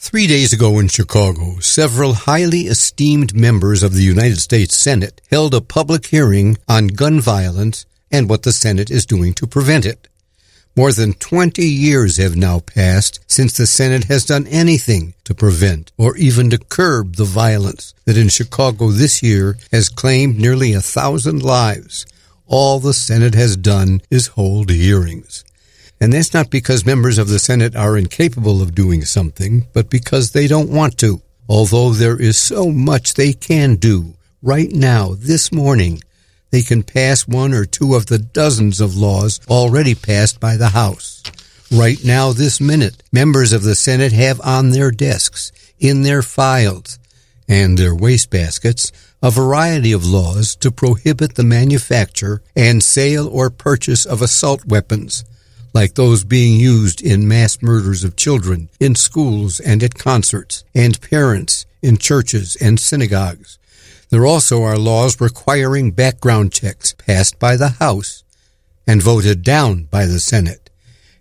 Three days ago in Chicago, several highly esteemed members of the United States Senate held a public hearing on gun violence and what the Senate is doing to prevent it. More than 20 years have now passed since the Senate has done anything to prevent or even to curb the violence that in Chicago this year has claimed nearly a thousand lives. All the Senate has done is hold hearings. And that's not because members of the Senate are incapable of doing something, but because they don't want to. Although there is so much they can do right now, this morning, they can pass one or two of the dozens of laws already passed by the House. Right now, this minute, members of the Senate have on their desks, in their files, and their wastebaskets, a variety of laws to prohibit the manufacture and sale or purchase of assault weapons, like those being used in mass murders of children in schools and at concerts, and parents in churches and synagogues. There also are laws requiring background checks passed by the House and voted down by the Senate.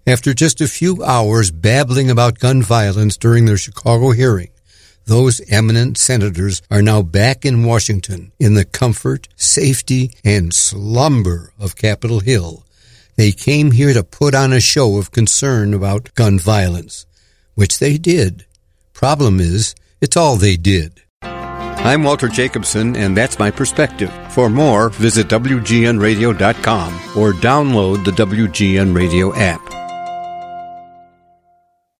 After just a few hours babbling about gun violence during their Chicago hearing, those eminent senators are now back in Washington in the comfort, safety, and slumber of Capitol Hill they came here to put on a show of concern about gun violence, which they did. Problem is, it's all they did. I'm Walter Jacobson, and that's my perspective. For more, visit WGNRadio.com or download the WGN Radio app.